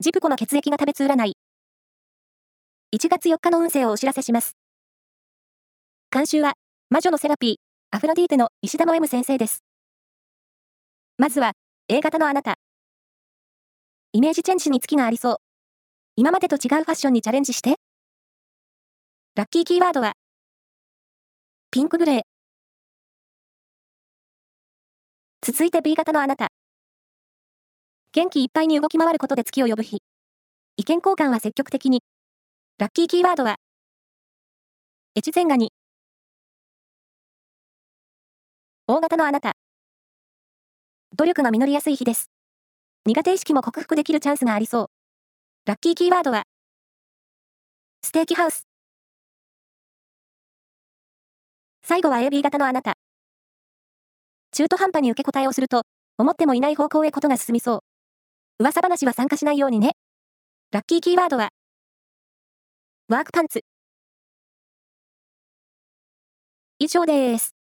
ジプコの血液が食べつ占い。1月4日の運勢をお知らせします。監修は、魔女のセラピー、アフロディーテの石田の M 先生です。まずは、A 型のあなた。イメージチェンジに月がありそう。今までと違うファッションにチャレンジして。ラッキーキーワードは、ピンクグレー。続いて B 型のあなた。元気いっぱいに動き回ることで月を呼ぶ日。意見交換は積極的に。ラッキーキーワードは、越前ガニ。大型のあなた。努力が実りやすい日です。苦手意識も克服できるチャンスがありそう。ラッキーキーワードは、ステーキハウス。最後は AB 型のあなた。中途半端に受け答えをすると、思ってもいない方向へことが進みそう。噂話は参加しないようにね。ラッキーキーワードは、ワークパンツ。以上です。